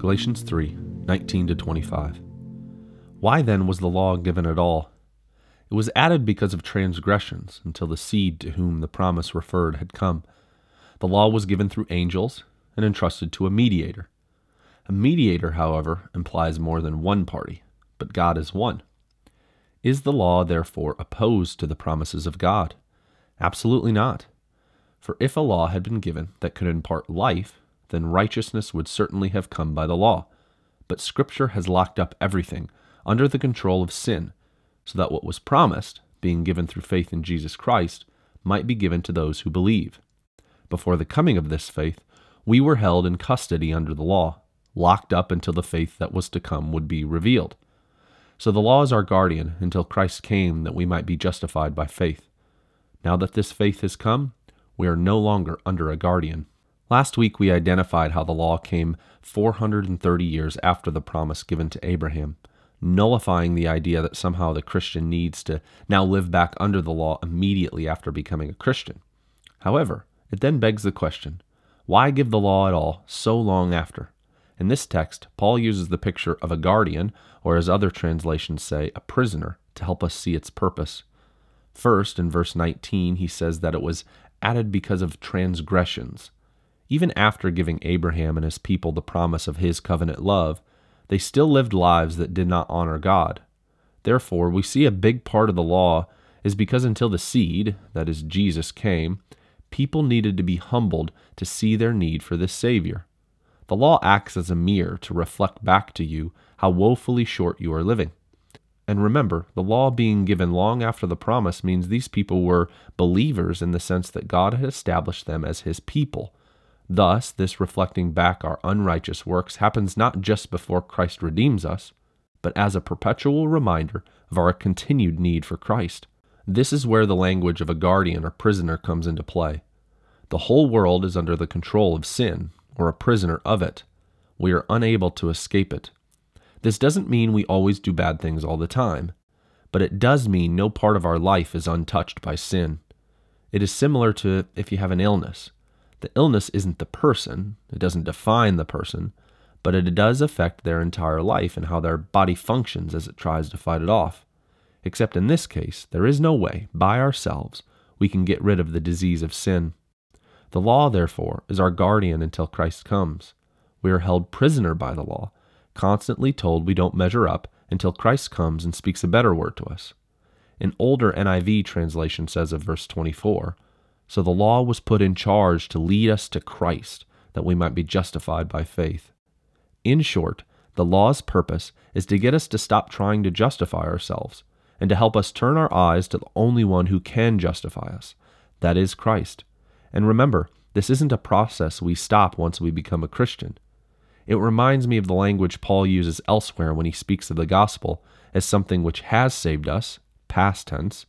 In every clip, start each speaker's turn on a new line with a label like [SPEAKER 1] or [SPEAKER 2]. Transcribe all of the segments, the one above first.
[SPEAKER 1] Galatians 3 19 to 25. Why then was the law given at all? It was added because of transgressions until the seed to whom the promise referred had come. The law was given through angels and entrusted to a mediator. A mediator, however, implies more than one party, but God is one. Is the law therefore opposed to the promises of God? Absolutely not. For if a law had been given that could impart life, then righteousness would certainly have come by the law. But Scripture has locked up everything under the control of sin, so that what was promised, being given through faith in Jesus Christ, might be given to those who believe. Before the coming of this faith, we were held in custody under the law, locked up until the faith that was to come would be revealed. So the law is our guardian until Christ came that we might be justified by faith. Now that this faith has come, we are no longer under a guardian. Last week we identified how the law came 430 years after the promise given to Abraham, nullifying the idea that somehow the Christian needs to now live back under the law immediately after becoming a Christian. However, it then begs the question why give the law at all so long after? In this text, Paul uses the picture of a guardian, or as other translations say, a prisoner, to help us see its purpose. First, in verse 19, he says that it was added because of transgressions. Even after giving Abraham and his people the promise of his covenant love, they still lived lives that did not honor God. Therefore, we see a big part of the law is because until the seed, that is, Jesus, came, people needed to be humbled to see their need for this Savior. The law acts as a mirror to reflect back to you how woefully short you are living. And remember, the law being given long after the promise means these people were believers in the sense that God had established them as His people Thus, this reflecting back our unrighteous works happens not just before Christ redeems us, but as a perpetual reminder of our continued need for Christ. This is where the language of a guardian or prisoner comes into play. The whole world is under the control of sin, or a prisoner of it. We are unable to escape it. This doesn't mean we always do bad things all the time, but it does mean no part of our life is untouched by sin. It is similar to if you have an illness. The illness isn't the person, it doesn't define the person, but it does affect their entire life and how their body functions as it tries to fight it off. Except in this case, there is no way, by ourselves, we can get rid of the disease of sin. The law, therefore, is our guardian until Christ comes. We are held prisoner by the law, constantly told we don't measure up until Christ comes and speaks a better word to us. An older NIV translation says of verse 24, so the law was put in charge to lead us to Christ, that we might be justified by faith. In short, the law's purpose is to get us to stop trying to justify ourselves and to help us turn our eyes to the only one who can justify us, that is Christ. And remember, this isn't a process we stop once we become a Christian. It reminds me of the language Paul uses elsewhere when he speaks of the gospel as something which has saved us, past tense,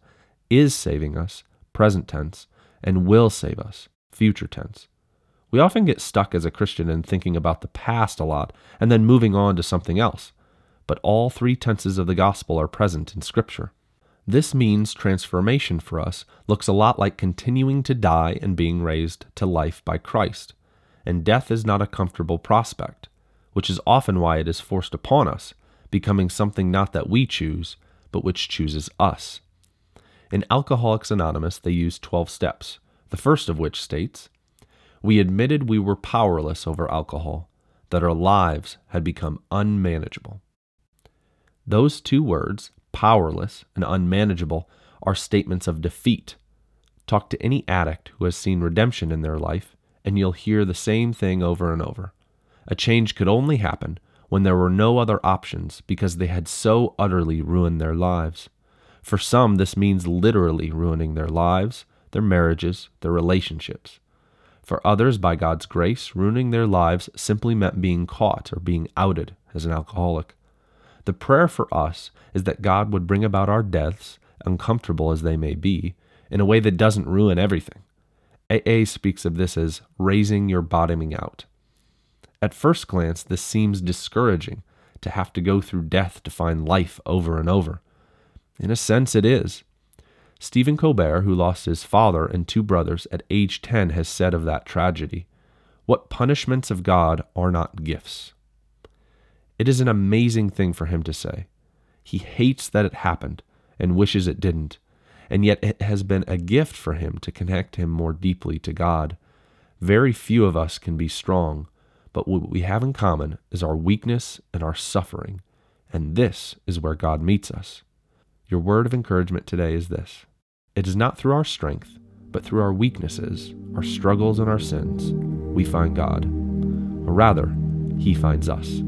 [SPEAKER 1] is saving us, present tense, and will save us, future tense. We often get stuck as a Christian in thinking about the past a lot and then moving on to something else. But all three tenses of the gospel are present in Scripture. This means transformation for us looks a lot like continuing to die and being raised to life by Christ. And death is not a comfortable prospect, which is often why it is forced upon us, becoming something not that we choose, but which chooses us. In Alcoholics Anonymous, they use 12 steps, the first of which states We admitted we were powerless over alcohol, that our lives had become unmanageable. Those two words, powerless and unmanageable, are statements of defeat. Talk to any addict who has seen redemption in their life, and you'll hear the same thing over and over. A change could only happen when there were no other options because they had so utterly ruined their lives. For some, this means literally ruining their lives, their marriages, their relationships. For others, by God's grace, ruining their lives simply meant being caught or being outed as an alcoholic. The prayer for us is that God would bring about our deaths, uncomfortable as they may be, in a way that doesn't ruin everything. AA speaks of this as raising your bottoming out. At first glance, this seems discouraging to have to go through death to find life over and over. In a sense, it is. Stephen Colbert, who lost his father and two brothers at age 10, has said of that tragedy What punishments of God are not gifts? It is an amazing thing for him to say. He hates that it happened and wishes it didn't, and yet it has been a gift for him to connect him more deeply to God. Very few of us can be strong, but what we have in common is our weakness and our suffering, and this is where God meets us. Your word of encouragement today is this It is not through our strength, but through our weaknesses, our struggles, and our sins, we find God. Or rather, He finds us.